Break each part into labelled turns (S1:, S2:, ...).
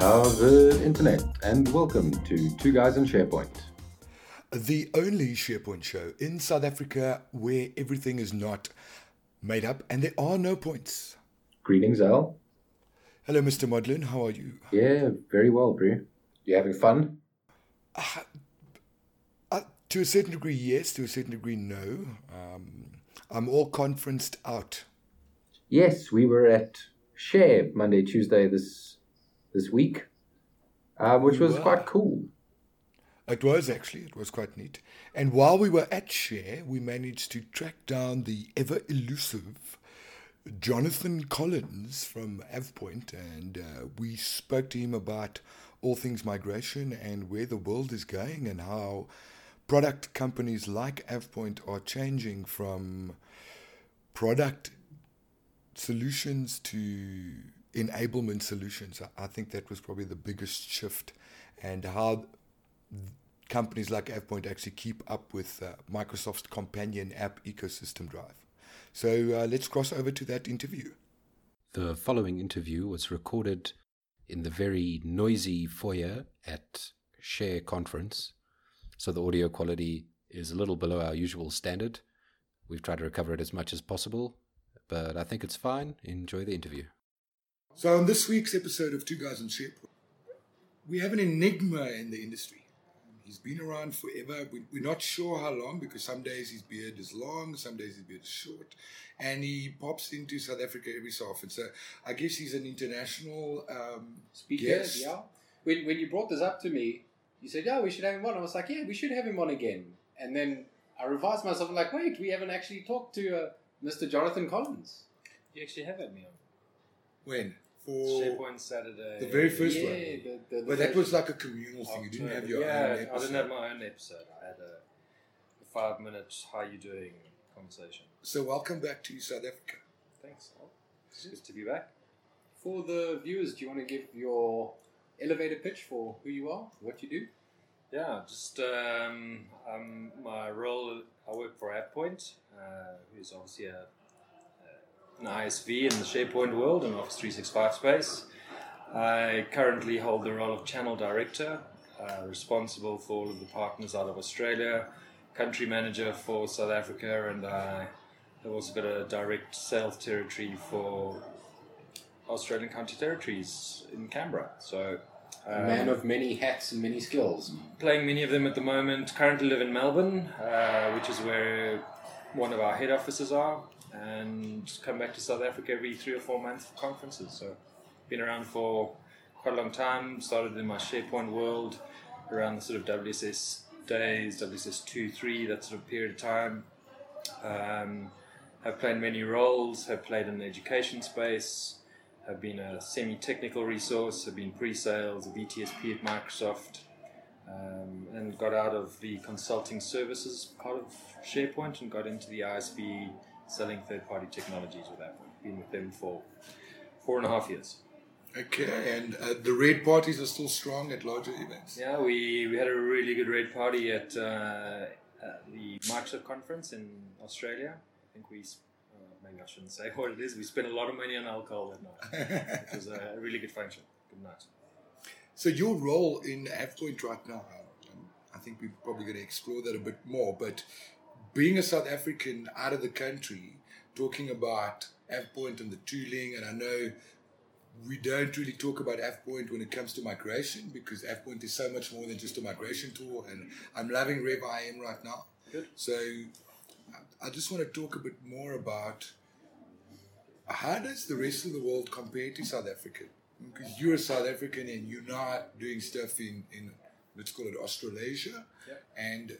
S1: Harvard Internet, and welcome to Two Guys on SharePoint.
S2: The only SharePoint show in South Africa where everything is not made up and there are no points.
S1: Greetings, Al.
S2: Hello, Mr. Modlin. How are you?
S1: Yeah, very well, bro. You having fun?
S2: Uh, uh, to a certain degree, yes. To a certain degree, no. Um, I'm all conferenced out.
S1: Yes, we were at Share Monday, Tuesday this this week, uh, which was
S2: Wow.
S1: quite cool.
S2: It was actually, it was quite neat. And while we were at Share, we managed to track down the ever elusive Jonathan Collins from AvePoint, and uh, we spoke to him about all things migration and where the world is going and how product companies like AvePoint are changing from product solutions to enablement solutions. I- think that was probably the biggest shift, and how companies like AvePoint actually keep up with uh, Microsoft's companion app ecosystem drive. So uh, let's cross over to that interview.
S3: The following interview was recorded in the very noisy foyer at Share Conference, so the audio quality is a little below our usual standard. We've tried to recover it as much as possible, but I think it's fine. Enjoy the interview.
S2: So on this week's episode of Two Guys on SharePoint, we have an enigma in the industry. He's been around forever. We- We're not sure how long because some days his beard is long, some days his beard is short, and he pops into South Africa every so often. So I guess he's an international um,
S4: speaker.
S2: Yes.
S4: Yeah. When when you brought this up to me, you said, "Yeah, we should have him on." I was like, "Yeah, we should have him on again." And then I revised myself. I'm like, "Wait, we haven't actually talked to uh, Mr. Jonathan Collins."
S5: You actually have had me on
S2: when for
S5: SharePoint Saturday.
S2: the very first
S4: yeah,
S2: one.
S4: the, the, the
S2: But that was like a communal thing. You didn't have your
S5: yeah,
S2: own episode.
S5: I didn't have my own episode. I had a, a five minute "How you doing?" conversation.
S2: So welcome back to South Africa.
S5: Thanks. Al. It's good to be back.
S4: for the viewers. Do you want to give your elevator pitch for who you are, what you do?
S5: Yeah, just um, um, my role. I work for AvePoint, uh, who's obviously a, an ISV in the SharePoint world and Office 365 space. I currently hold the role of channel director, uh, responsible for all of the partners out of Australia, country manager for South Africa, and I have also got a direct sales territory for Australian country territories in Canberra. So.
S4: A
S5: um,
S4: man of many hats and many skills.
S5: playing many of them at the moment. Currently live in Melbourne, uh, which is where one of our head offices are, and come back to South Africa every three or four months for conferences. So, been around for quite a long time. Started in my SharePoint world around the sort of WSS days, WSS two, three, that sort of period of time. Um, have played many roles. Have played in the education space. Have been a semi-technical resource. Have been pre-sales, a VTSP at Microsoft um, and got out of the consulting services part of SharePoint and got into the ISV selling third party technologies with Apple. Been with them for four and a half years.
S2: Okay, and uh, the red parties are still strong at larger events.
S5: Yeah, we, we had a really good red party at, uh, at the Microsoft conference in Australia. I think we, uh, maybe I shouldn't say what it is, we spent a lot of money on alcohol that night. it was a really good function. Good night.
S2: So your role in AvePoint right now, um, I think we're probably going to explore that a bit more. But being a South African out of the country, talking about AvePoint and the tooling, and I know we don't really talk about AvePoint when it comes to migration because AvePoint is so much more than just a migration tool. And I'm loving RevIM right now.
S5: Good.
S2: So I- I just want to talk a bit more about how does the rest of the world compare to South Africa? Because you're a South African and you're not doing stuff in, in let's call it Australasia.
S5: Yeah.
S2: And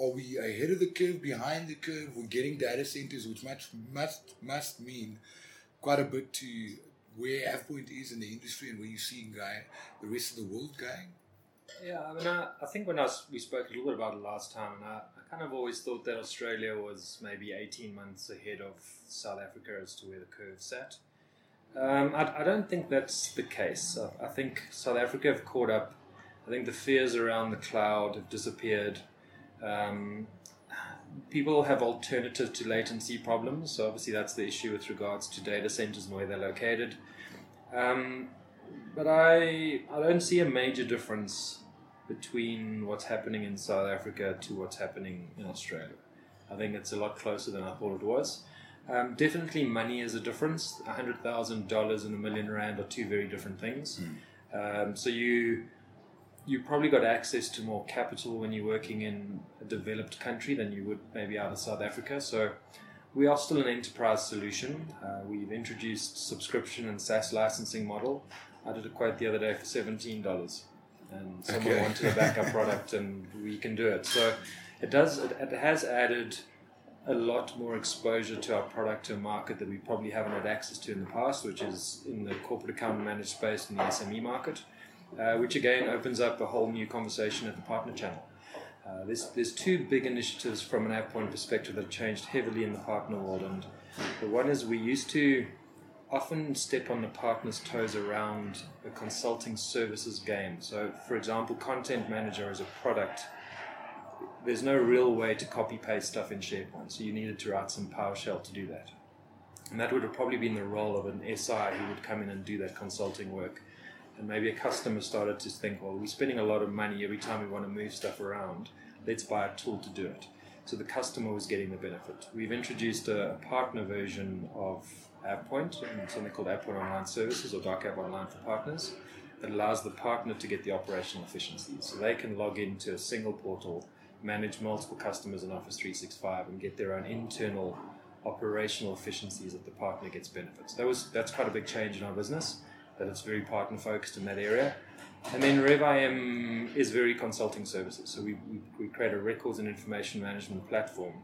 S2: are we ahead of the curve, behind the curve? We're getting data centers, which much must must mean quite a bit to where AvePoint is in the industry and where you're seeing guy, the rest of the world going.
S5: Yeah, I mean, I, I think when I we spoke a little bit about it last time, and I, I kind of always thought that Australia was maybe 18 months ahead of South Africa as to where the curve sat. Um, I, I don't think that's the case. I, I think South Africa have caught up. I think the fears around the cloud have disappeared. Um, people have alternative to latency problems, so obviously that's the issue with regards to data centers and where they're located. Um, but I I don't see a major difference between what's happening in South Africa to what's happening in Australia. I think it's a lot closer than I thought it was. Um, definitely, money is a difference. A hundred thousand dollars and a million rand are two very different things. Um, so you you probably got access to more capital when you're working in a developed country than you would maybe out of South Africa. So we are still an enterprise solution. Uh, we've introduced subscription and SaaS licensing model. I did a quote the other day for seventeen dollars, and someone
S2: Okay.
S5: wanted a backup product, and we can do it. So it does. It, it has added a lot more exposure to our product to a market that we probably haven't had access to in the past, which is in the corporate account managed space in the SME market, uh, which again opens up a whole new conversation at the partner channel. Uh, there's, there's two big initiatives from an AvePoint perspective that have changed heavily in the partner world. And the one is we used to often step on the partner's toes around a consulting services game. So, for example, Content Manager as a product there's no real way to copy paste stuff in SharePoint, so you needed to write some PowerShell to do that. And that would have probably been the role of an SI who would come in and do that consulting work. And maybe a customer started to think, well, we're spending a lot of money every time we want to move stuff around. Let's buy a tool to do it. So the customer was getting the benefit. We've introduced a partner version of AvePoint, something called AvePoint Online Services or DocAve Online for partners, that allows the partner to get the operational efficiencies. So they can log into a single portal manage multiple customers in Office 365 and get their own internal operational efficiencies that the partner gets benefits. That was that's quite a big change in our business, that it's very partner focused in that area. And then RevIM is very consulting services. So we, we, we create a records and information management platform,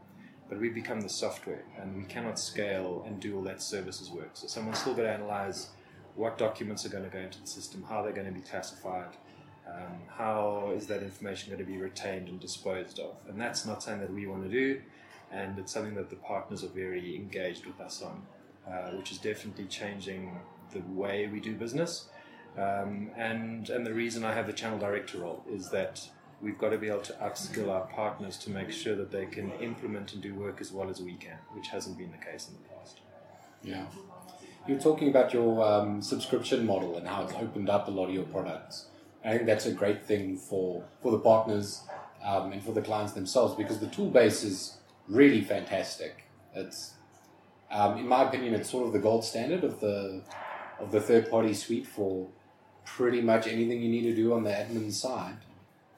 S5: but we become the software and we cannot scale and do all that services work. So someone's still got to analyze what documents are going to go into the system, how they're going to be classified, um, how is that information going to be retained and disposed of? And that's not something that we want to do, and it's something that the partners are very engaged with us on, uh, which is definitely changing the way we do business. Um, and and the reason I have the channel director role is that we've got to be able to upskill our partners to make sure that they can implement and do work as well as we can, which hasn't been the case in the past.
S4: Yeah. You're talking about your um, subscription model and how it's opened up a lot of your products. I think that's a great thing for, for the partners um, and for the clients themselves because the tool base is really fantastic. It's, um, in my opinion, it's sort of the gold standard of the of the third party suite for pretty much anything you need to do on the admin side.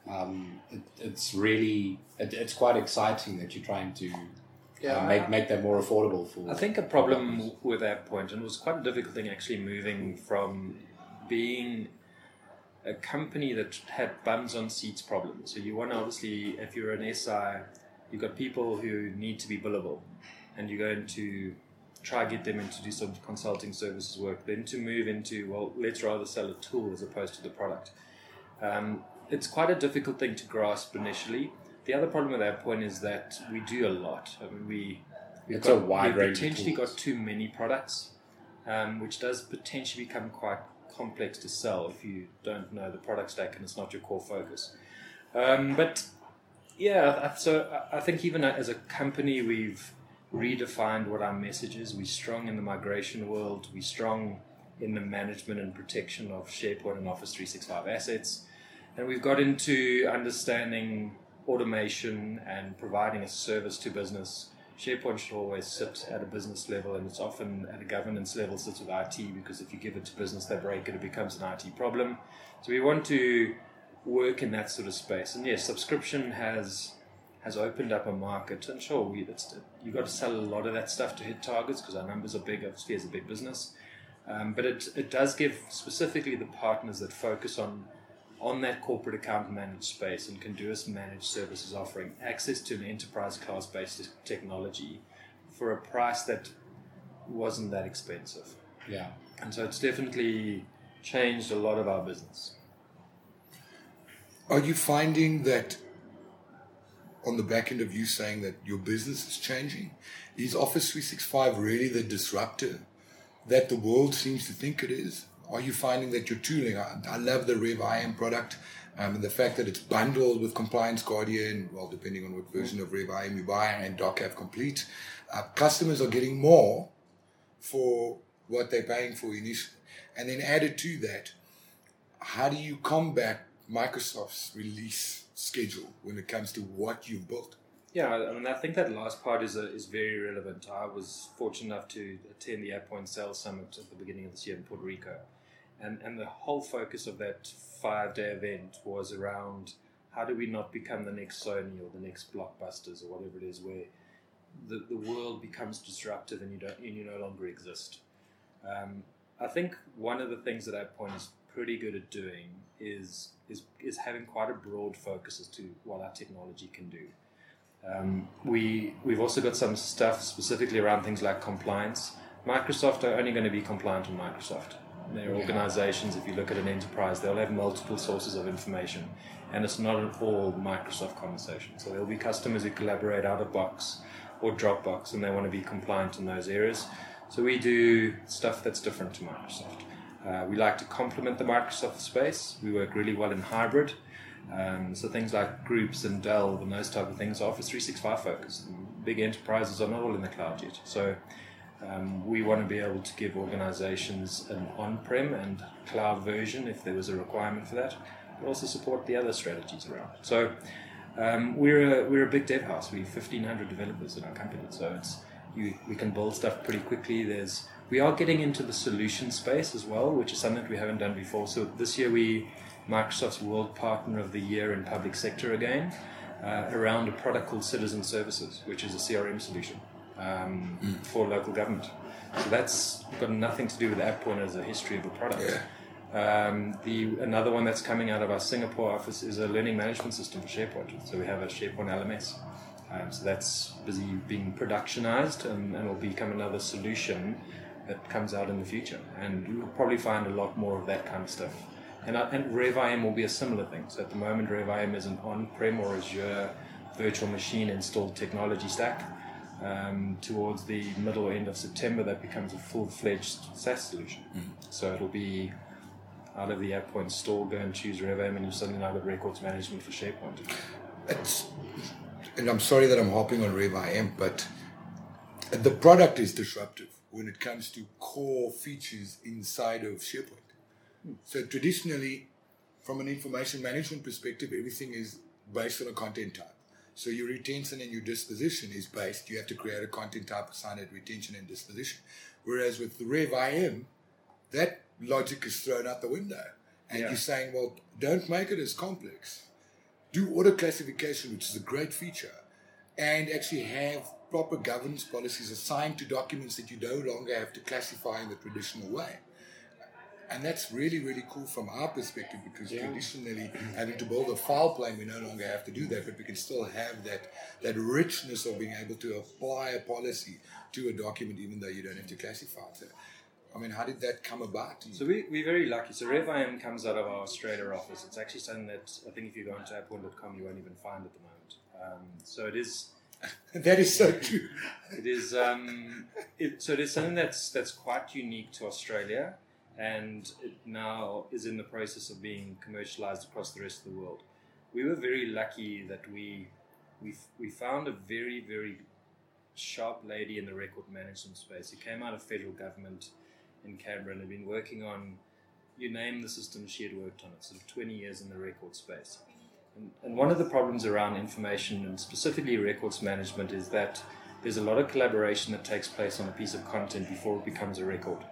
S4: Um, it, it's really it, it's quite exciting that you're trying to uh, make make that more affordable for.
S5: I think a problem with that point, and it was quite a difficult thing actually moving from being a company that had bums on seats problems. So you want to obviously, if you're an SI, you've got people who need to be billable, and you're going to try to get them into do some consulting services work. Then to move into well, let's rather sell a tool as opposed to the product. Um, it's quite a difficult thing to grasp initially. The other problem with that point is that we do a lot. I mean, we we've
S4: It's a wide
S5: we've
S4: range
S5: potentially got too many products, um, which does potentially become quite complex to sell if you don't know the product stack and it's not your core focus. Um, but yeah, so I think even as a company, we've redefined what our message is. We're strong in the migration world. We're strong in the management and protection of SharePoint and Office 365 assets. And we've got into understanding automation and providing a service to business. SharePoint should always sit at a business level, and it's often at a governance level sits with IT because if you give it to business, they break it, it becomes an IT problem. So we want to work in that sort of space. And yes, subscription has has opened up a market, and sure, we it's, you've got to sell a lot of that stuff to hit targets because our numbers are big. Obviously, as a big business, um, but it it does give specifically the partners that focus on on that corporate account managed space and can do us managed services offering access to an enterprise class based technology for a price that wasn't that expensive.
S4: yeah.
S5: And so it's definitely changed a lot of our business.
S2: Are you finding that on the back end of you saying that your business is changing, is Office 365 really the disruptor that the world seems to think it is? Are you finding that your tooling, I, I love the RevIM product um, and the fact that it's bundled with Compliance Guardian, well, depending on what version of RevIM you buy, and DocAve Complete, uh, customers are getting more for what they're paying for initially. And then added to that, how do you combat Microsoft's release schedule when it comes to what you've built?
S5: Yeah, I mean, I think that last part is a, is very relevant. I was fortunate enough to attend the AvePoint Sales Summit at the beginning of this year in Puerto Rico, and and the whole focus of that five day event was around how do we not become the next Sony or the next Blockbusters or whatever it is, where the, the world becomes disruptive and you don't and you no longer exist. Um, I think one of the things that AvePoint is pretty good at doing is is is having quite a broad focus as to what our technology can do. Um, we we've also got some stuff specifically around things like compliance. Microsoft are only going to be compliant with Microsoft. Their organizations, if you look at an enterprise, they'll have multiple sources of information, and it's not an all Microsoft conversation. So there'll be customers who collaborate out of box or Dropbox, and they want to be compliant in those areas. So we do stuff that's different to Microsoft. Uh, we like to complement the Microsoft space. We work really well in hybrid. Um, so things like groups and Delve and those type of things are Office 365 focused. Big enterprises are not all in the cloud yet. So um, we want to be able to give organizations an on-prem and cloud version if there was a requirement for that, but also support the other strategies around. So um, we're a, we're a big dev house. We have 1,500 developers in our company, so it's you, we can build stuff pretty quickly. There's we are getting into the solution space as well, which is something that we haven't done before. So this year we Microsoft's World Partner of the Year in Public Sector again, uh, around a product called Citizen Services, which is a CRM solution um, mm. for local government. So that's got nothing to do with AvePoint as a history of a product.
S2: Yeah.
S5: Um, the another one that's coming out of our Singapore office is a learning management system for SharePoint. So we have a SharePoint LMS. Um, so that's busy being productionized and, and will become another solution that comes out in the future. And you'll probably find a lot more of that kind of stuff. And, uh, and RevIM will be a similar thing. So at the moment, RevIM is an on-prem or Azure virtual machine installed technology stack. Um, towards the middle or end of September, that becomes a full-fledged SaaS solution. Mm. So it'll be out of the AvePoint store, go and choose RevIM, and you've suddenly now got records management for SharePoint.
S2: It's, and I'm sorry that I'm hopping on RevIM, but the product is disruptive when it comes to core features inside of SharePoint. So traditionally, from an information management perspective, everything is based on a content type. So your retention and your disposition is based. You have to create a content type assigned at retention and disposition. Whereas with the RevIM, that logic is thrown out the window. And yeah. you're saying, well, don't make it as complex. Do auto classification, which is a great feature, and actually have proper governance policies assigned to documents that you no longer have to classify in the traditional way and that's really really cool from our perspective because yeah. traditionally having to build a file plane we no longer have to do that but we can still have that that richness of being able to apply a policy to a document even though you don't have to classify it I mean, how did that come about?
S5: So we, we're very lucky. So RevIM comes out of our Australia office. It's actually something that I think if you go onto avepoint.com, you won't even find at the moment. Um, so it is
S2: that is so true.
S5: it is um, it, so it is something that's that's quite unique to Australia and it now is in the process of being commercialized across the rest of the world. We were very lucky that we we we found a very very sharp lady in the record management space who came out of federal government in Canberra and had been working on you name the system she had worked on it sort of 20 years in the record space and, and one of the problems around information and specifically records management is that there's a lot of collaboration that takes place on a piece of content before it becomes a record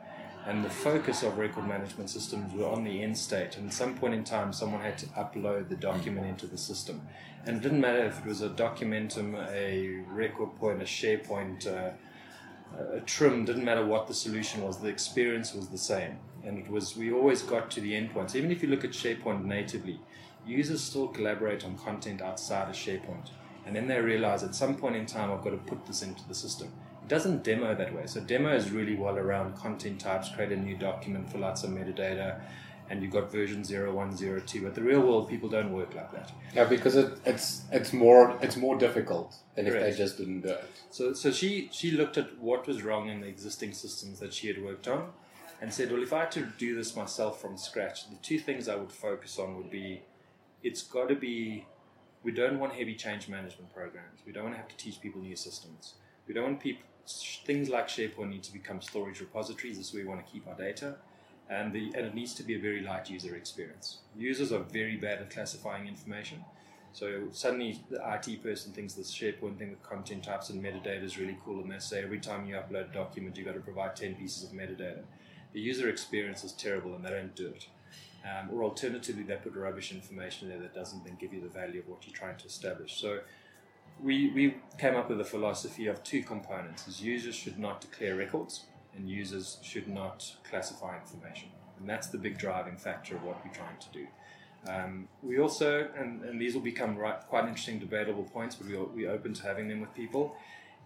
S5: and the focus of record management systems were on the end state. And at some point in time, someone had to upload the document into the system. And it didn't matter if it was a documentum, a record point, a SharePoint, uh, a trim, didn't matter what the solution was, the experience was the same. And it was, we always got to the endpoints. Even if you look at SharePoint natively, users still collaborate on content outside of SharePoint. And then they realize at some point in time, I've got to put this into the system. It doesn't demo that way. So demo is really well around content types, create a new document, fill out some metadata, and you've got version 01, 02. But the real world, people don't work like that.
S4: Yeah, because it, it's it's more it's more difficult than Correct. if they just didn't do it.
S5: So so she she looked at what was wrong in the existing systems that she had worked on, and said, well, if I had to do this myself from scratch, the two things I would focus on would be, it's got to be. We don't want heavy change management programs. We don't want to have to teach people new systems. We don't want people things like SharePoint need to become storage repositories. This is where we want to keep our data. and the and it needs to be a very light user experience. Users are very bad at classifying information. So suddenly the IT person thinks this SharePoint thing with content types and metadata is really cool, and they say every time you upload a document, you've got to provide 10 pieces of metadata. The user experience is terrible, and they don't do it. Um, or alternatively, they put rubbish information there that doesn't then give you the value of what you're trying to establish. So we, we came up with a philosophy of two components: is users should not declare records, and users should not classify information. And that's the big driving factor of what we're trying to do. Um, we also, and, and these will become right, quite interesting debatable points, but we are, we're open to having them with people,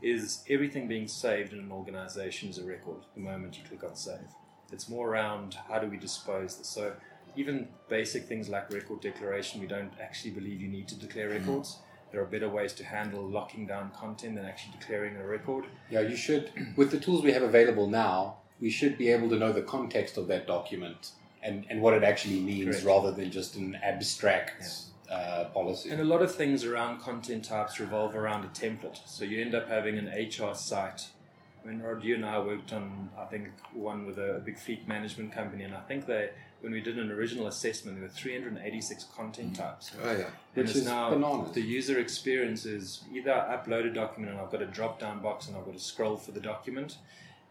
S5: is everything being saved in an organization is a record the moment you click on save. It's more around how do we dispose this. So even basic things like record declaration, we don't actually believe you need to declare records. There are better ways to handle locking down content than actually declaring a record.
S4: Yeah, you should. With the tools we have available now, we should be able to know the context of that document and, and what it actually means
S5: Correct.
S4: rather than just an abstract uh, policy.
S5: And a lot of things around content types revolve around a template. So you end up having an HR site. When Rod, you and I worked on, I think, one with a big fleet management company, and I think they, when we did an original assessment, there were 386 content mm. types.
S2: Oh, yeah.
S4: Which is
S5: now
S4: bananas.
S5: the user experience is either I upload a document and I've got a drop down box and I've got to scroll for the document.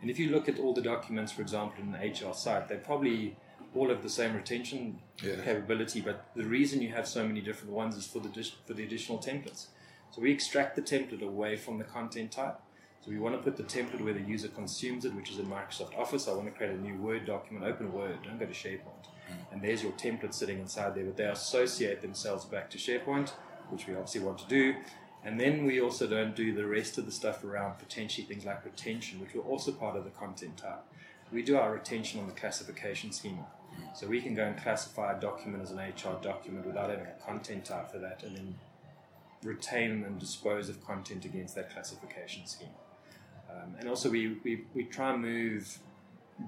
S5: And if you look at all the documents, for example, in an HR site, they probably all have the same retention
S2: Yeah.
S5: capability, but the reason you have so many different ones is for the for the additional templates. So we extract the template away from the content type. So we want to put the template where the user consumes it, which is in Microsoft Office. I want to create a new Word document, open Word, don't go to SharePoint. Hmm. And there's your template sitting inside there, but they associate themselves back to SharePoint, which we obviously want to do. And then we also don't do the rest of the stuff around potentially things like retention, which are also part of the content type. We do our retention on the classification schema. Hmm. So we can go and classify a document as an HR document without having a content type for that, and then retain and dispose of content against that classification scheme. Um, and also, we, we, we try and move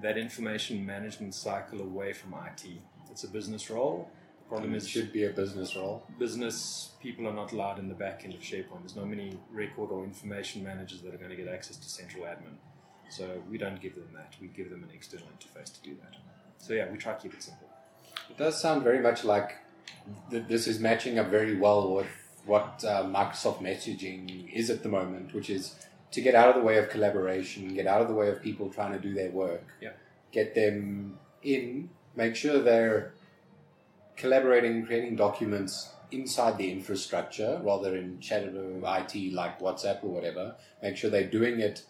S5: that information management cycle away from IT. It's a business role. The problem
S4: it
S5: is,
S4: should be a business role.
S5: business people are not allowed in the back end of SharePoint. There's not many record or information managers that are going to get access to central admin. So we don't give them that. We give them an external interface to do that. So yeah, we try to keep it simple.
S4: It does sound very much like th- this is matching up very well with what uh, Microsoft messaging is at the moment, which is to get out of the way of collaboration, get out of the way of people trying to do their work,
S5: Yeah.
S4: get them in, make sure they're collaborating, creating documents inside the infrastructure rather than in shadow IT like WhatsApp or whatever. Make sure they're doing it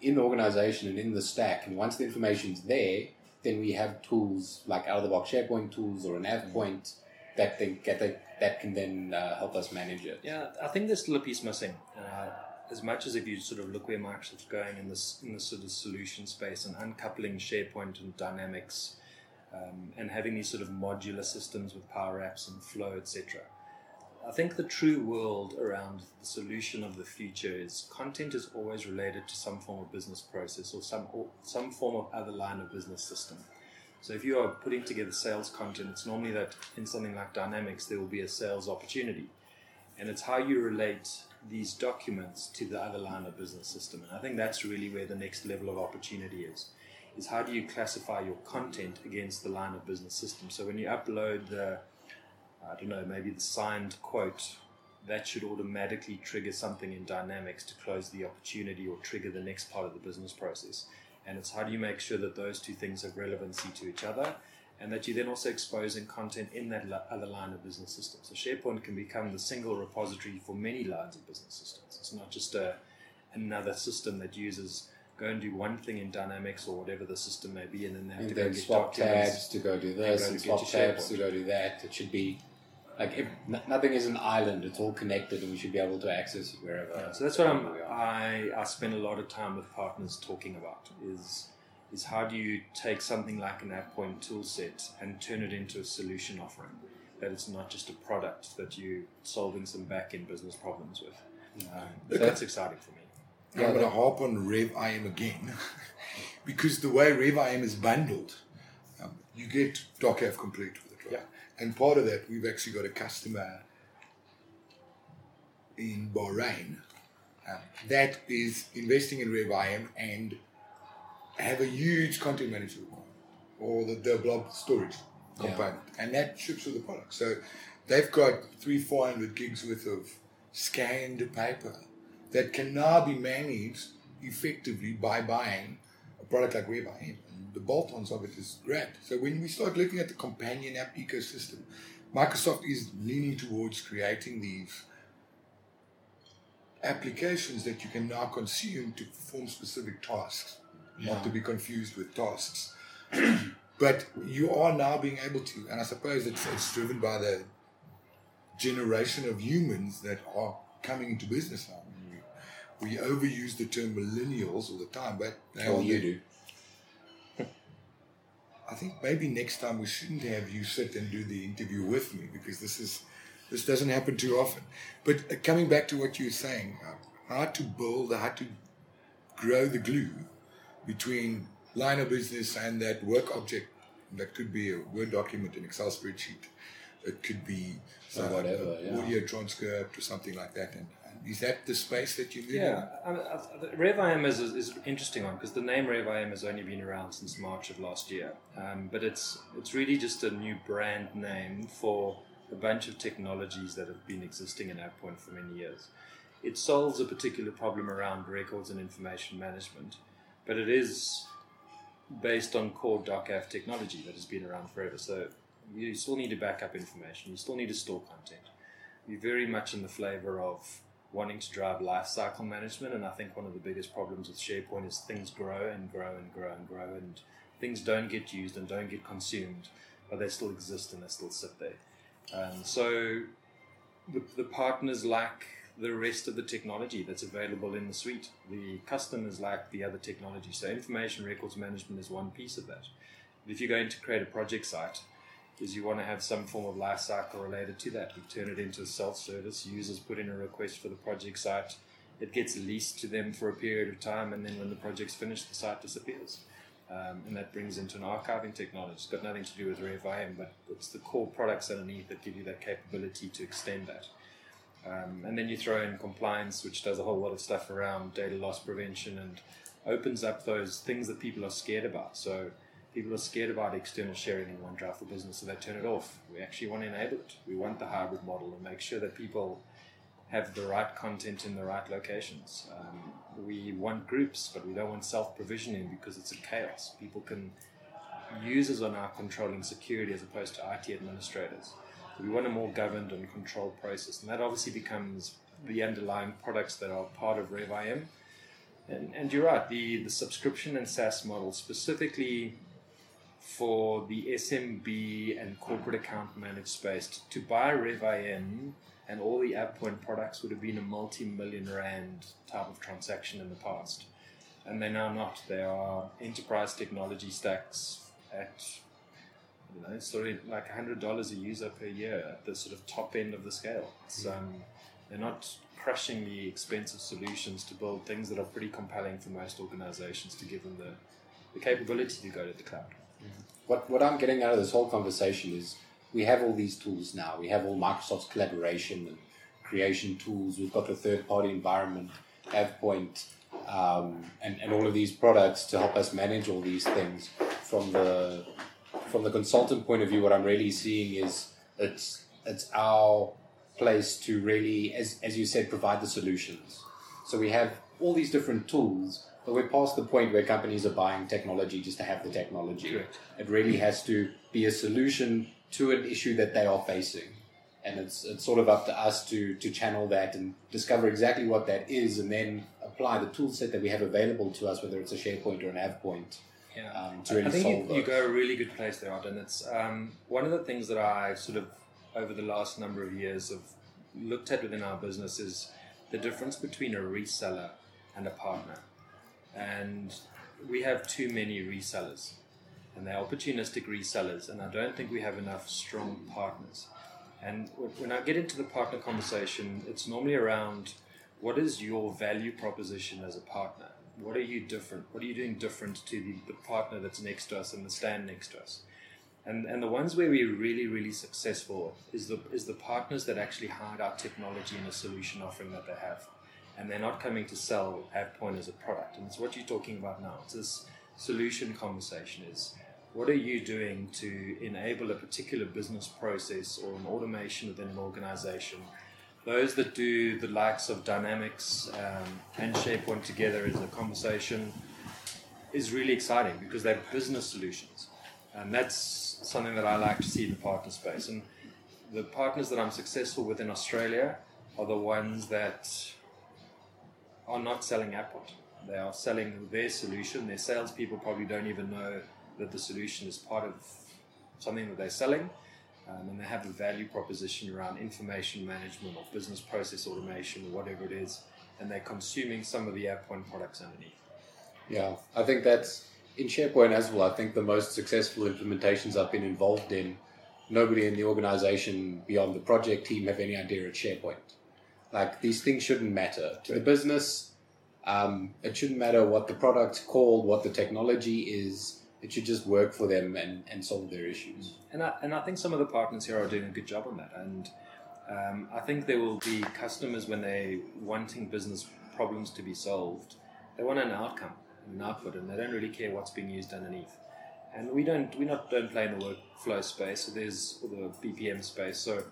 S4: in the organization and in the stack. And once the information's there, then we have tools like out of the box SharePoint tools or an AvePoint that they that can then uh, help us manage it.
S5: Yeah, I think there's still a piece missing. Uh, as much as if you sort of look where Microsoft's going in this in this sort of solution space and uncoupling SharePoint and Dynamics, um, and having these sort of modular systems with Power Apps and Flow, etc. I think the true world around the solution of the future is content is always related to some form of business process or some or some form of other line of business system. So if you are putting together sales content, it's normally that in something like Dynamics there will be a sales opportunity, and it's how you relate these documents to the other line of business system. And I think that's really where the next level of opportunity is. Is how do you classify your content against the line of business system? So when you upload the I don't know, maybe the signed quote, that should automatically trigger something in Dynamics to close the opportunity or trigger the next part of the business process. And it's how do you make sure that those two things have relevancy to each other and that you're then also exposing content in that other line of business system. So SharePoint can become the single repository for many lines of business systems. It's not just a, another system that users go and do one thing in Dynamics or whatever the system may be, and then they have
S4: And
S5: to
S4: then
S5: and get
S4: swap tabs to go do this,
S5: go
S4: and
S5: to
S4: swap tabs to go do that. It should be like if, nothing is an island; it's all connected, and we should be able to access it wherever.
S5: Yeah, so that's what I'm,
S4: wherever we are.
S5: I I spend a lot of time with partners talking about is is how do you take something like an AvePoint tool set and turn it into a solution offering that it's not just a product that you're solving some back end business problems with. Um, so that's exciting for me.
S2: I'm going to harp on Rev IM again because the way Rev IM is bundled, um, you get DocAve complete with it, right? And part of that, we've actually got a customer in Bahrain um, that is investing in Rev IM and have a huge content management requirement. or the, the blob storage
S4: Yeah.
S2: component, and that ships with the product. So they've got three, four hundred gigs worth of scanned paper that can now be managed effectively by buying a product like we buy. And the bolt-ons of it is great. So when we start looking at the companion app ecosystem, Microsoft is leaning towards creating these applications that you can now consume to perform specific tasks, not to be confused with tasks. but you are now being able to, and I suppose it's, it's driven by the generation of humans that are coming into business now. We, we overuse the term millennials all the time, but they
S4: Well,
S2: are
S4: you do.
S2: I think maybe next time we shouldn't have you sit and do the interview with me because this is this doesn't happen too often. But uh, coming back to what you were saying, uh, how to build, how to grow the glue between line of business and that work object that could be a Word document, an Excel spreadsheet. It could be
S4: Or
S2: uh,
S4: whatever,
S2: a
S4: yeah.
S2: audio transcript or something like that. And, and is that the space that you live
S5: Yeah, I mean, I- I- RevIM is, is, is an interesting one because the name RevIM has only been around since March of last year. Um, but it's it's really just a new brand name for a bunch of technologies that have been existing in AvePoint for many years. It solves a particular problem around records and information management, but it is based on core DocAve technology that has been around forever. So you still need to back up information, you still need to store content. You're very much in the flavor of wanting to drive lifecycle management, and I think one of the biggest problems with SharePoint is things grow and grow and grow and grow, and things don't get used and don't get consumed, but they still exist and they still sit there. Um, so the, the partners like the rest of the technology that's available in the suite. The customers like the other technology. So information records management is one piece of that. If you're going to create a project site, is you want to have some form of life cycle related to that. You turn it into a self-service. Users put in a request for the project site. It gets leased to them for a period of time, and then when the project's finished, the site disappears. Um, and that brings into an archiving technology. It's got nothing to do with RevIM, but it's the core products underneath that give you that capability to extend that. Um, and then you throw in compliance, which does a whole lot of stuff around data loss prevention and opens up those things that people are scared about. So people are scared about external sharing in OneDrive for Business, so they turn it off. We actually want to enable it. We want the hybrid model and make sure that people have the right content in the right locations. Um, we want groups, but we don't want self-provisioning because it's a chaos. People can users are now controlling security as opposed to IT administrators. We want a more governed and controlled process, and that obviously becomes the underlying products that are part of RevIM. And, and you're right, the, the subscription and SaaS model specifically for the SMB and corporate account managed space to buy RevIM and all the AvePoint products would have been a multi-million rand type of transaction in the past. And they're now not. They are enterprise technology stacks at you know, sort of like hundred dollars a user per year at the sort of top end of the scale. It's, um, they're not crushing the expensive solutions to build things that are pretty compelling for most organizations to give them the, the capability to go to the cloud.
S4: What, what I'm getting out of this whole conversation is we have all these tools now. We have all Microsoft's collaboration and creation tools. We've got the third party environment, AvePoint, um, and, and all of these products to help us manage all these things. From the from the consultant point of view, what I'm really seeing is it's it's our place to really, as, as you said, provide the solutions. So we have all these different tools, but we're past the point where companies are buying technology just to have the technology.
S5: Correct.
S4: It really has to be a solution to an issue that they are facing. And it's, it's sort of up to us to, to channel that and discover exactly what that is and then apply the tool set that we have available to us, whether it's a SharePoint or an AvePoint,
S5: Yeah.
S4: um, to really
S5: I think
S4: solve
S5: you, you go a really good place there, Arden. It's um, one of the things that I sort of over the last number of years have looked at within our business is the difference between a reseller and a partner. And we have too many resellers, and they're opportunistic resellers, and I don't think we have enough strong partners. And when I get into the partner conversation, it's normally around what is your value proposition as a partner? What are you different? What are you doing different to the, the partner that's next to us and the stand next to us? And, and the ones where we're really, really successful is the, is the partners that actually hide our technology and a solution offering that they have. And they're not coming to sell AvePoint as a product. And it's what you're talking about now. It's this solution conversation is what are you doing to enable a particular business process or an automation within an organization? Those that do the likes of Dynamics um, and SharePoint together as a conversation is really exciting because they're business solutions. And that's something that I like to see in the partner space. And the partners that I'm successful with in Australia are the ones that are not selling AvePoint. They are selling their solution. Their salespeople probably don't even know that the solution is part of something that they're selling. Um, and they have a value proposition around information management or business process automation or whatever it is, and they're consuming some of the AvePoint products underneath.
S4: Yeah, I think that's in SharePoint as well. I think the most successful implementations I've been involved in, nobody in the organization beyond the project team have any idea at SharePoint. Like these things shouldn't matter to the business. Um, it shouldn't matter what the product's called, what the technology is. It should just work for them and, and solve their issues.
S5: And I, and I think some of the partners here are doing a good job on that. And um, I think there will be customers when they're wanting business problems to be solved, they want an outcome, an output, and they don't really care what's being used underneath. And we don't we not don't play in the workflow space. So there's the BPM space. So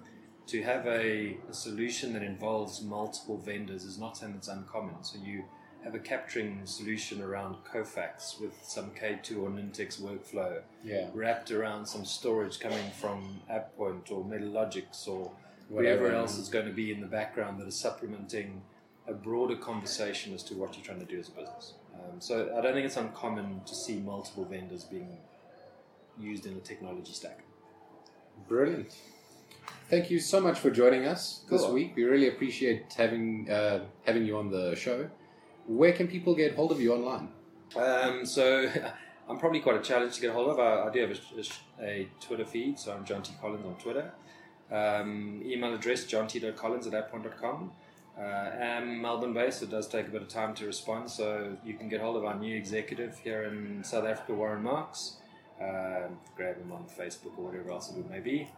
S5: to have a, a solution that involves multiple vendors is not something that's uncommon. So you have a capturing solution around Kofax with some K2 or Nintex workflow
S4: Yeah.
S5: wrapped around some storage coming from AvePoint or Metalogix or
S4: Whatever.
S5: else is going to be in the background that is supplementing a broader conversation as to what you're trying to do as a business. Um, so I don't think it's uncommon to see multiple vendors being used in a technology stack.
S4: Brilliant. Thank you so much for joining us this week. We really appreciate having uh, having you on the show. Where can people get hold of you online?
S5: Um, so I'm probably quite a challenge to get hold of. I, I do have a, a Twitter feed, so I'm Jonty Collins on Twitter. Um, email address jonty.collins at avepoint.com. Uh, I'm Melbourne based, so it does take a bit of time to respond, so you can get hold of our new executive here in South Africa, Warren Marks. Um grab him on Facebook or whatever else it may be.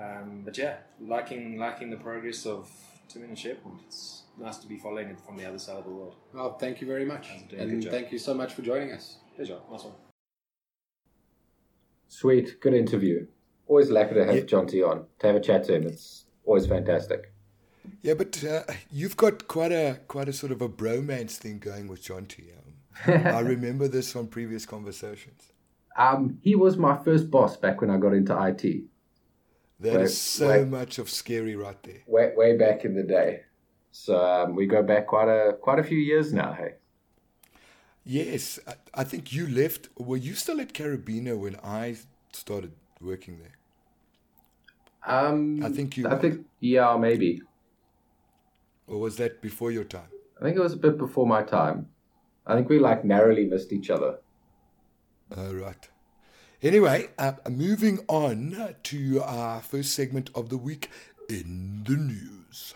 S5: Um, but yeah, liking liking the progress of Tim and SharePoint. It's nice to be following it from the other side of the world.
S4: Well, thank you very much.
S5: Doing a good
S4: And thank you so much for joining us.
S5: Pleasure. Nice one.
S1: Sweet, good interview. Always lucky to have
S2: Yeah.
S1: Jonty on to have a chat to him. It's always fantastic.
S2: Yeah, but uh, you've got quite a quite a sort of a bromance thing going with Jonty. Um, I remember this from previous conversations.
S1: Um, he was my first boss back when I got into IT,
S2: That
S1: Right,
S2: is so
S1: right.
S2: much of scary right there.
S1: way way back in the day. So um, we go back quite a quite a few years now. Hey,
S2: Yes, I, I think you left. Were you still at Carabiner when I started working there?
S1: um,
S2: I think you
S1: I think yeah, maybe.
S2: Or was that before your time?
S1: I think it was a bit before my time. I think we like narrowly missed each other.
S2: Oh, right. Anyway, uh, moving on to our first segment of the week in the news.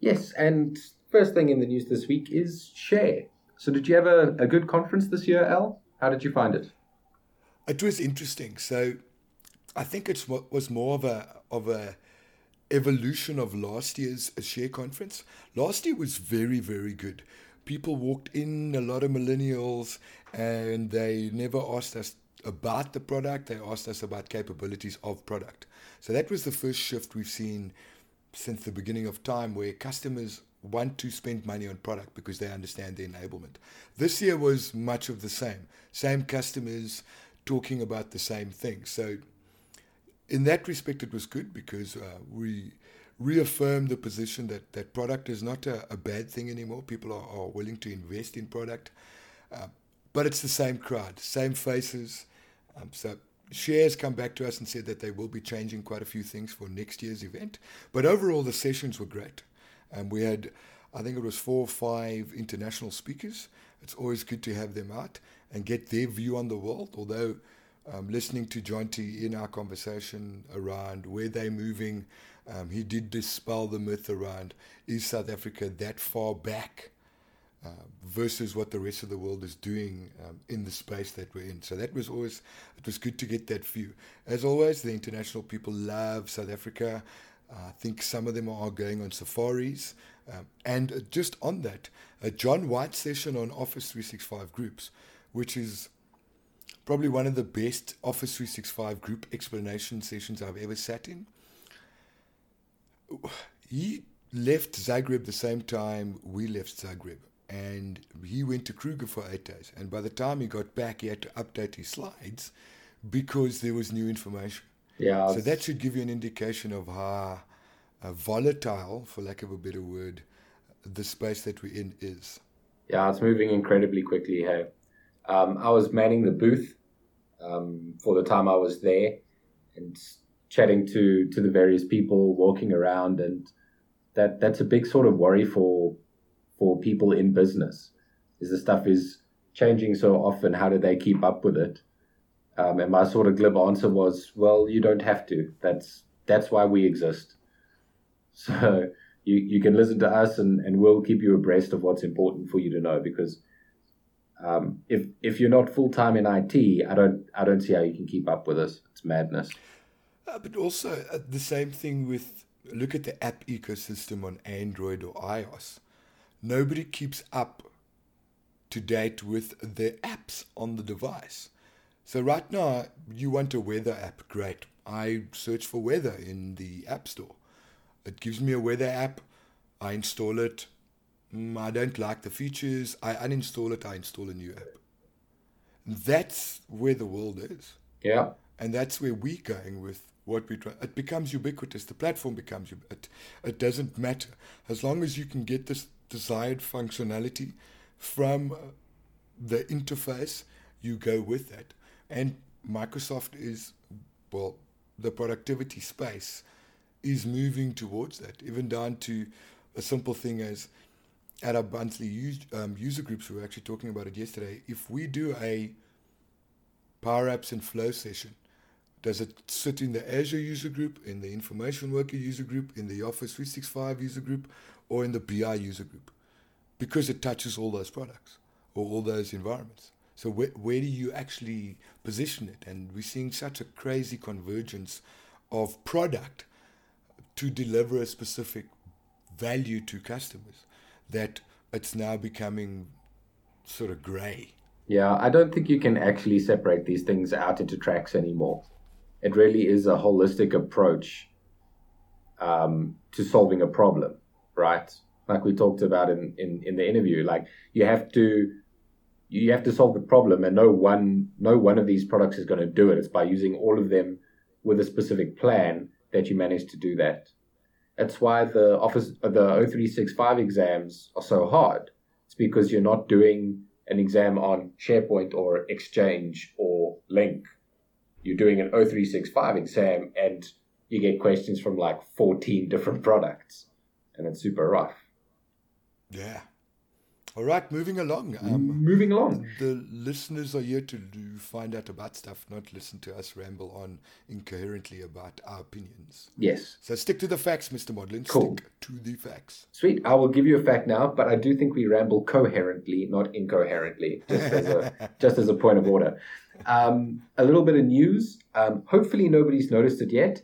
S1: Yes, and first thing in the news this week is Share. So did you have a, a good conference this year, Al? How did you find it?
S2: It was interesting. So, I think it was more of a of a evolution of last year's share conference. Last year was very very good. People walked in, a lot of millennials, and they never asked us about the product. They asked us about capabilities of product. So that was the first shift we've seen since the beginning of time where customers want to spend money on product because they understand the enablement. This year was much of the same. Same customers talking about the same thing. So in that respect, it was good because uh, we reaffirmed the position that, that product is not a, a bad thing anymore. People are, are willing to invest in product. Uh, but it's the same crowd, same faces. Um, so shares come back to us and said that they will be changing quite a few things for next year's event. But overall, the sessions were great. And we had, I think it was four or five international speakers. It's always good to have them out and get their view on the world. Although um, listening to Jonty in our conversation around where they're moving, um, he did dispel the myth around is South Africa that far back uh, versus what the rest of the world is doing um, in the space that we're in. So that was always, it was good to get that view. As always, the international people love South Africa. Uh, I think some of them are going on safaris. Um, and uh, just on that, a John White session on Office 365 groups, which is probably one of the best Office 365 group explanation sessions I've ever sat in. He left Zagreb the same time we left Zagreb, and he went to Kruger for eight days. And by the time he got back, he had to update his slides because there was new information.
S1: Yeah.
S2: So that should give you an indication of how uh, volatile, for lack of a better word, the space that we're in is.
S1: Yeah, it's moving incredibly quickly. Hey, um, I was manning the booth um, for the time I was there, and chatting to to the various people, walking around, and that that's a big sort of worry for for people in business. Is the stuff is changing so often? How do they keep up with it? Um, and my sort of glib answer was, well, you don't have to. That's that's why we exist. So you, you can listen to us and, and we'll keep you abreast of what's important for you to know because um, if if you're not full time in IT, I don't I don't see how you can keep up with us. It's madness.
S2: Uh, but also uh, the same thing with look at the app ecosystem on Android or iOS. Nobody keeps up to date with the apps on the device. So right now, you want a weather app, great. I search for weather in the App Store. It gives me a weather app. I install it. Mm, I don't like the features. I uninstall it. I install a new app. That's where the world is.
S1: Yeah.
S2: And that's where we're going with what we try. It becomes ubiquitous. The platform becomes it. It doesn't matter as long as you can get this desired functionality from the interface. You go with that, and Microsoft is well, the productivity space is moving towards that, even down to a simple thing as at our monthly use, um, user groups. We were actually talking about it yesterday. If we do a Power Apps and Flow session, does it sit in the Azure user group, in the Information Worker user group, in the Office 365 user group, or in the BI user group? Because it touches all those products or all those environments. So where, where do you actually position it? And we're seeing such a crazy convergence of product to deliver a specific value to customers that it's now becoming sort of gray.
S1: Yeah, I don't think you can actually separate these things out into tracks anymore. It really is a holistic approach um, to solving a problem, right? Like we talked about in, in, in the interview. Like you have to you have to solve the problem and no one no one of these products is going to do it. It's by using all of them with a specific plan that you manage to do that. That's why the Office the O365 exams are so hard. It's because you're not doing an exam on SharePoint or Exchange or Lync. You're doing an O365 exam and you get questions from like 14 different products and it's super rough.
S2: Yeah. All right, moving along. Um,
S1: moving along.
S2: The listeners are here to find out about stuff, not listen to us ramble on incoherently about our opinions.
S1: Yes.
S2: So stick to the facts, Mr. Modlin.
S1: Cool.
S2: Stick to the facts.
S1: Sweet. I will give you a fact now, but I do think we ramble coherently, not incoherently, just as a, just as a point of order. Um, a little bit of news. Um, hopefully, nobody's noticed it yet.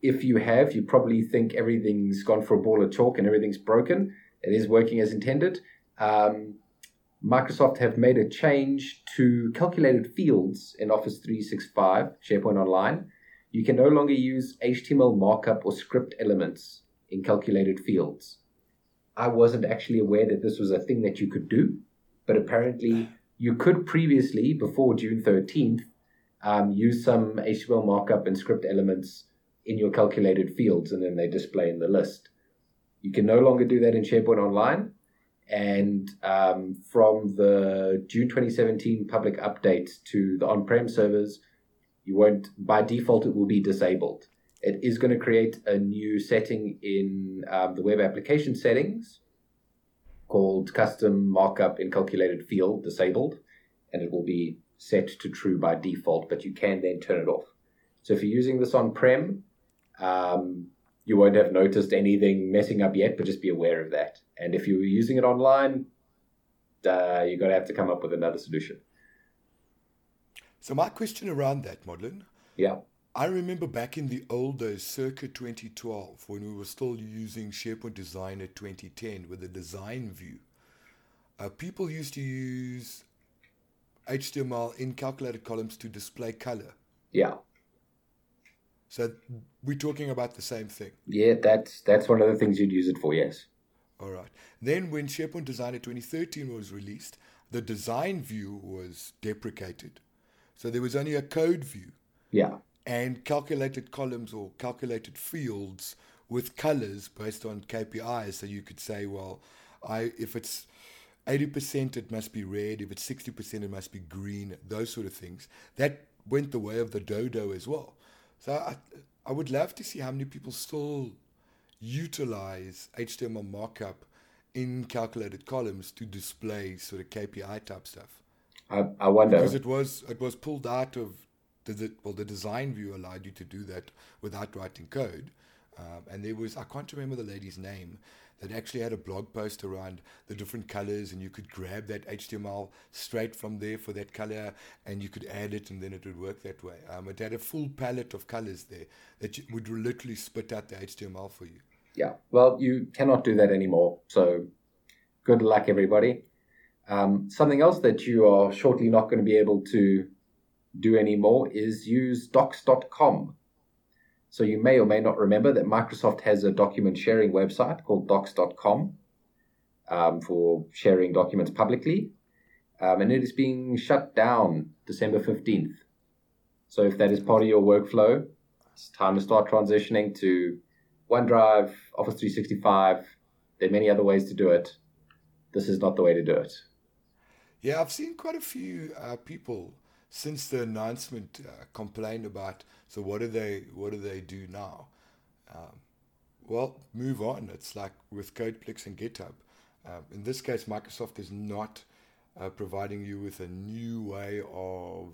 S1: If you have, you probably think everything's gone for a ball of chalk and everything's broken. It is working as intended um, Microsoft have made a change to calculated fields in Office 365, SharePoint Online. You can no longer use HTML markup or script elements in calculated fields. I wasn't actually aware that this was a thing that you could do, but apparently you could previously, before June 13th, um, use some HTML markup and script elements in your calculated fields and then they display in the list. You can no longer do that in SharePoint Online. And um, from the June 2017 public update to the on prem servers, you won't, by default, it will be disabled. It is going to create a new setting in um, the web application settings called custom markup in calculated field disabled, and it will be set to true by default, but you can then turn it off. So if you're using this on prem, um, you won't have noticed anything messing up yet, but just be aware of that. And if you're using it online, uh, you're going to have to come up with another solution.
S2: So my question around that, Modlin.
S1: Yeah.
S2: I remember back in the old days, circa 2012, when we were still using SharePoint Designer 2010 with a design view, uh, people used to use HTML in calculated columns to display color.
S1: Yeah.
S2: So we're talking about the same thing.
S1: Yeah, that's that's one of the things you'd use it for, yes.
S2: All right. Then when SharePoint Designer 2013 was released, the design view was deprecated. So there was only a code view.
S1: Yeah.
S2: And calculated columns or calculated fields with colors based on KPIs. So you could say, well, I if it's 80% it must be red, if it's 60% it must be green, those sort of things. That went the way of the dodo as well. So I, I would love to see how many people still utilize HTML markup in calculated columns to display sort of KPI type stuff.
S1: I, I wonder
S2: because it was it was pulled out of the well the design view allowed you to do that without writing code, um, and there was I can't remember the lady's name that actually had a blog post around the different colors and you could grab that HTML straight from there for that color and you could add it and then it would work that way. Um, it had a full palette of colors there that would literally spit out the HTML for you.
S1: Yeah, well, you cannot do that anymore. So good luck, everybody. Um, something else that you are shortly not going to be able to do anymore is use docs.com. So you may or may not remember that Microsoft has a document sharing website called docs.com um, for sharing documents publicly. Um, and it is being shut down December 15th. So if that is part of your workflow, it's time to start transitioning to OneDrive, Office 365. There are many other ways to do it. This is not the way to do it.
S2: Yeah, I've seen quite a few uh, people since the announcement uh, complain about. So what do they what do they do now? Um, well, move on. It's like with CodePlex and GitHub. Uh, in this case, Microsoft is not uh, providing you with a new way of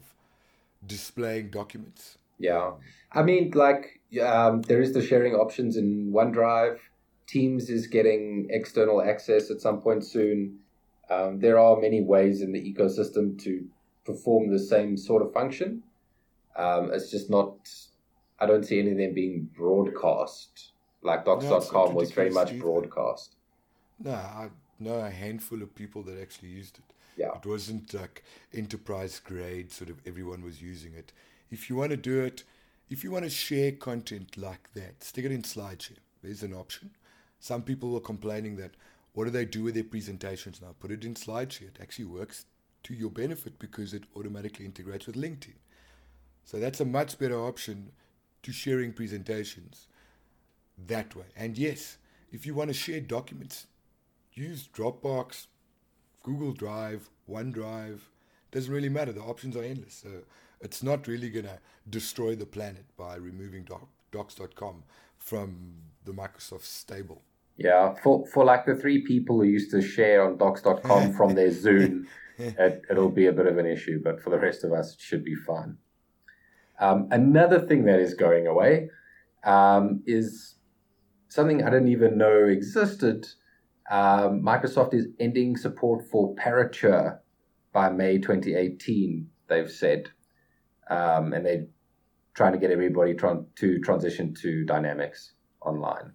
S2: displaying documents.
S1: Yeah, I mean, like um, there is the sharing options in OneDrive. Teams is getting external access at some point soon. Um, there are many ways in the ecosystem to perform the same sort of function. Um, it's just not. I don't see any of them being broadcast. Like Docs.com no, was very much broadcast.
S2: No, I know a handful of people that actually used it.
S1: Yeah.
S2: It wasn't like enterprise grade, sort of everyone was using it. If you want to do it, if you want to share content like that, stick it in SlideShare. There's an option. Some people were complaining that what do they do with their presentations now? Put it in SlideShare. It actually works to your benefit because it automatically integrates with LinkedIn. So that's a much better option to sharing presentations that way. And yes, if you want to share documents, use Dropbox, Google Drive, OneDrive. Doesn't really matter. The options are endless. So it's not really going to destroy the planet by removing doc, docs.com from the Microsoft stable.
S1: Yeah, for, for like the three people who used to share on docs.com from their Zoom, it, will be a bit of an issue, but for the rest of us, it should be fine. Um, another thing that is going away um, is something I didn't even know existed. Um, Microsoft is ending support for Parature by May 2018, they've said um, and they're trying to get everybody to transition to Dynamics online.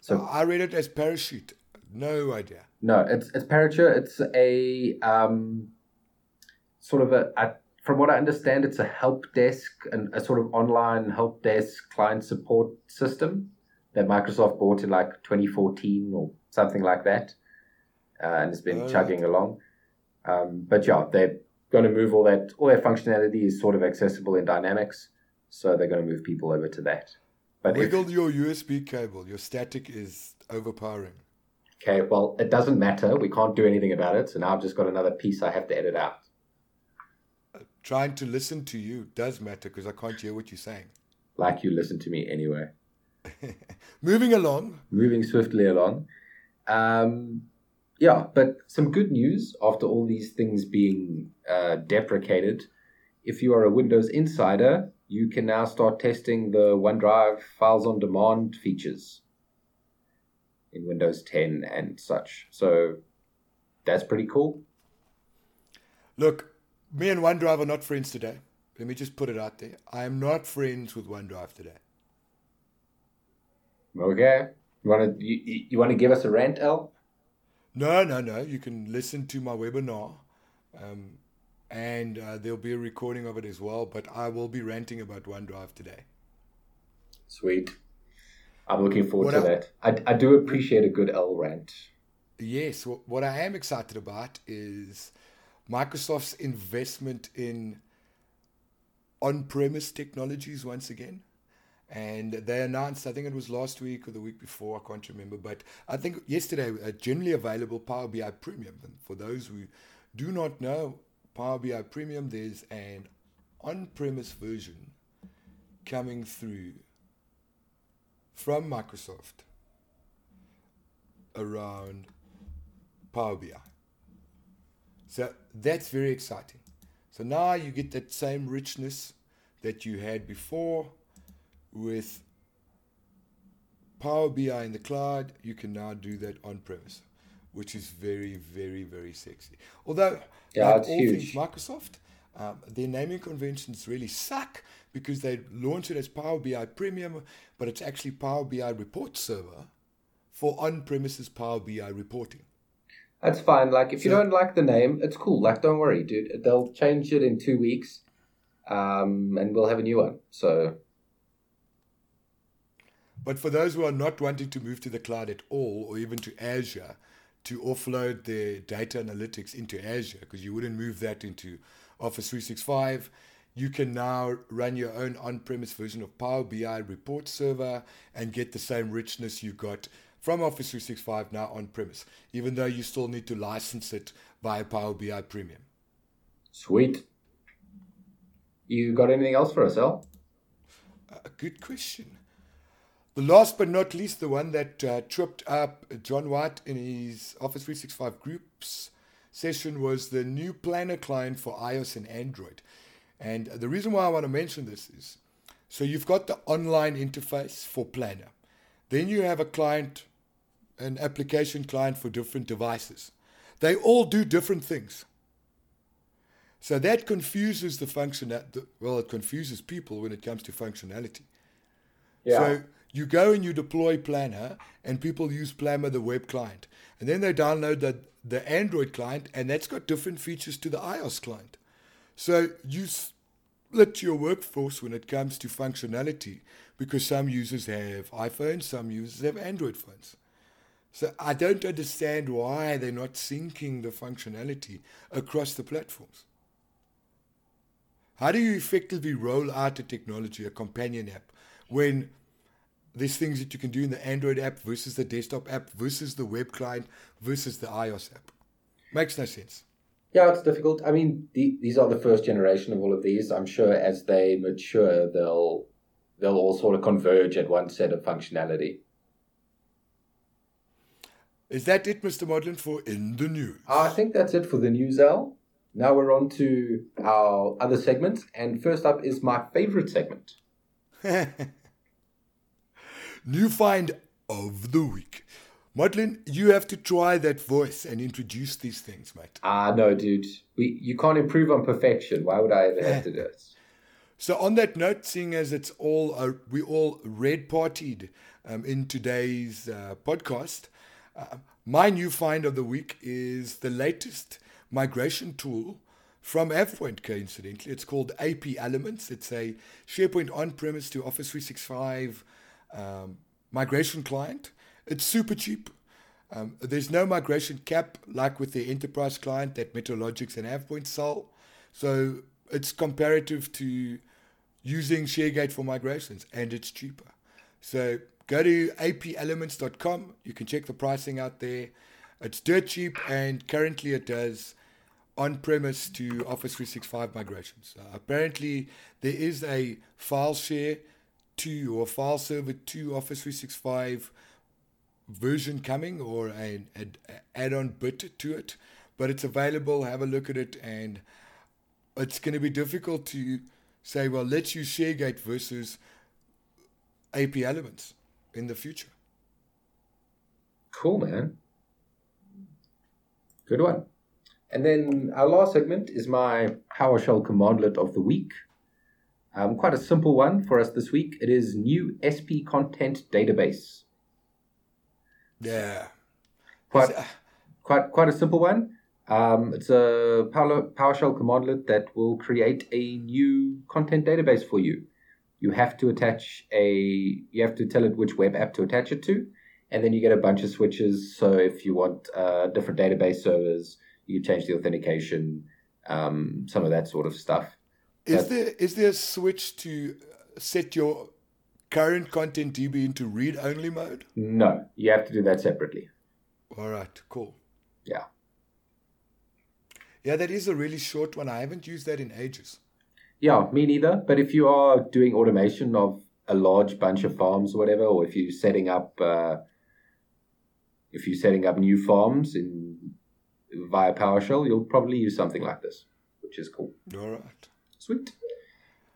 S2: So I read it as Parachute. No idea.
S1: No, it's it's Parature. It's a um, sort of a, a, from what I understand, it's a help desk and a sort of online help desk client support system that Microsoft bought in like 2014 or something like that, uh, and it's been chugging right. along. Um, but yeah, they're going to move all that, all their functionality is sort of accessible in Dynamics, so they're going to move people over to that.
S2: But wiggle if, your USB cable. Your static is overpowering.
S1: Okay, well, it doesn't matter. We can't do anything about it. So now I've just got another piece I have to edit out.
S2: Trying to listen to you does matter because I can't hear what you're saying.
S1: Like you listen to me anyway.
S2: Moving along.
S1: Moving swiftly along. Um, yeah, but some good news after all these things being uh, deprecated. If you are a Windows insider, you can now start testing the OneDrive files on demand features in Windows 10 and such. So that's pretty cool.
S2: Look, me and OneDrive are not friends today. Let me just put it out there. I am not friends with OneDrive today.
S1: Okay. You want to you, you want to give us a rant, L?
S2: No, no, no. You can listen to my webinar um, and uh, there'll be a recording of it as well. But I will be ranting about OneDrive today.
S1: Sweet. I'm looking forward
S2: What
S1: to
S2: I-
S1: that. I, I do appreciate a good L rant.
S2: Yes, what I am excited about is Microsoft's investment in on premise technologies once again. And they announced, I think it was last week or the week before, I can't remember, but I think yesterday, a generally available Power BI Premium. And for those who do not know Power BI Premium, there's an on premise version coming through from Microsoft around Power BI. So that's very exciting. So now you get that same richness that you had before with Power BI in the cloud. You can now do that on premise, which is very, very, very sexy. Although,
S1: Yeah,
S2: like all
S1: huge.
S2: things Microsoft, um, their naming conventions really suck because they launch it as Power BI Premium, but it's actually Power BI Report Server for on-premises Power BI reporting.
S1: That's fine. Like, if you don't like the name, it's cool. Like, don't worry, dude. They'll change it in two weeks, um, and we'll have a new one. So,
S2: But for those who are not wanting to move to the cloud at all, or even to Azure, to offload their data analytics into Azure, because you wouldn't move that into Office 365, you can now run your own on premise version of Power BI report server and get the same richness you got from Office 365 now on premise, even though you still need to license it via Power BI Premium.
S1: sweet. You got anything else for us, Al?
S2: A good question. The last but not least, the one that uh, tripped up John White in his Office 365 groups session was the new Planner client for iOS and Android. And the reason why I want to mention this is so you've got the online interface for Planner, then you have a client, an application client for different devices. They all do different things. So that confuses the function. Well, it confuses people when it comes to functionality. So you go and you deploy Planner, and people use Planner, the web client, and then they download the the Android client, and that's got different features to the iOS client. So you split your workforce when it comes to functionality because some users have iPhones, some users have Android phones. So I don't understand why they're not syncing the functionality across the platforms. How do you effectively roll out a technology, a companion app, when there's things that you can do in the Android app versus the desktop app versus the web client versus the iOS app? Makes no sense.
S1: Yeah, it's difficult. I mean, the, these are the first generation of all of these. I'm sure as they mature, they'll they'll all sort of converge at one set of functionality.
S2: Is that it, Mr. Modlin, for In the News?
S1: I think that's it for the news, Al. Now we're on to our other segments, and first up is my favorite segment.
S2: New find of the week. Modlin, you have to try that voice and introduce these things, mate.
S1: Ah, no, dude. We you can't improve on perfection. Why would I ever have to do it?
S2: So on that note, seeing as it's all uh, we all red partied um, in today's uh, podcast, my new find of the week is the latest migration tool from AvePoint. Coincidentally, it's called AP Elements. It's a SharePoint on-premise to Office 365 um, migration client. It's super cheap. Um, there's no migration cap like with the enterprise client that Metalogix and AvePoint sell. So it's comparative to using ShareGate for migrations and it's cheaper. So go to apelements.com. You can check the pricing out there. It's dirt cheap and currently it does on premise to Office 365 migrations. Uh, apparently, there is a file share to or file server to Office 365 version coming or an, an add-on bit to it, but it's available. Have a look at it, and it's going to be difficult to say, well, let's use ShareGate versus AP Elements in the future.
S1: Cool, man. Good one. And then our last segment is my PowerShell commandlet of the week. Um, quite a simple one for us this week. It is new SP content database.
S2: Yeah.
S1: Quite, quite, quite a simple one. Um, it's a Power- PowerShell commandlet that will create a new content database for you. You have to attach a, you have to tell it which web app to attach it to, and then you get a bunch of switches. So if you want uh, different database servers, you change the authentication, um, some of that sort of stuff.
S2: Is
S1: That-
S2: there is there a switch to set your current content DB into read only mode?
S1: No, you have to do that separately.
S2: All right, cool.
S1: Yeah.
S2: Yeah, that is a really short one. I haven't used that in ages.
S1: Yeah, me neither. But if you are doing automation of a large bunch of farms or whatever, or if you're setting up, uh, if you're setting up new farms in via PowerShell, you'll probably use something like this, which is cool.
S2: All right.
S1: Sweet.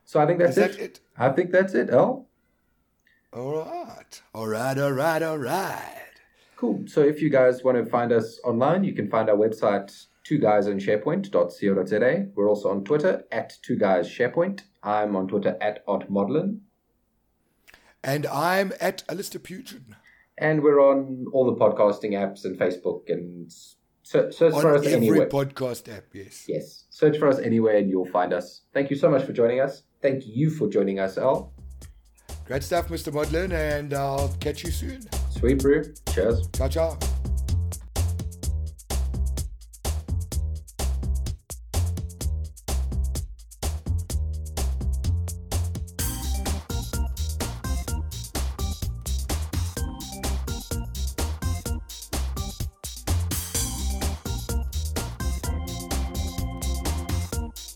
S1: So I think that's
S2: Is that
S1: it.
S2: it?
S1: I think that's it. Oh,
S2: All right. All right, all right, all right.
S1: cool. So if you guys want to find us online, you can find our website two guys on sharepoint.co.za. We're also on Twitter at two guys sharepoint. I'm on Twitter at otmodlin.
S2: And I'm at Alistair Pugin.
S1: And we're on all the podcasting apps and Facebook and search, search for us
S2: every
S1: anywhere.
S2: podcast app, yes.
S1: yes, search for us anywhere and you'll find us. Thank you so much for joining us. Thank you for joining us, Al.
S2: Great stuff, Mr. Modlin, and I'll catch you soon.
S1: Sweet brew. Cheers.
S2: Ciao, ciao.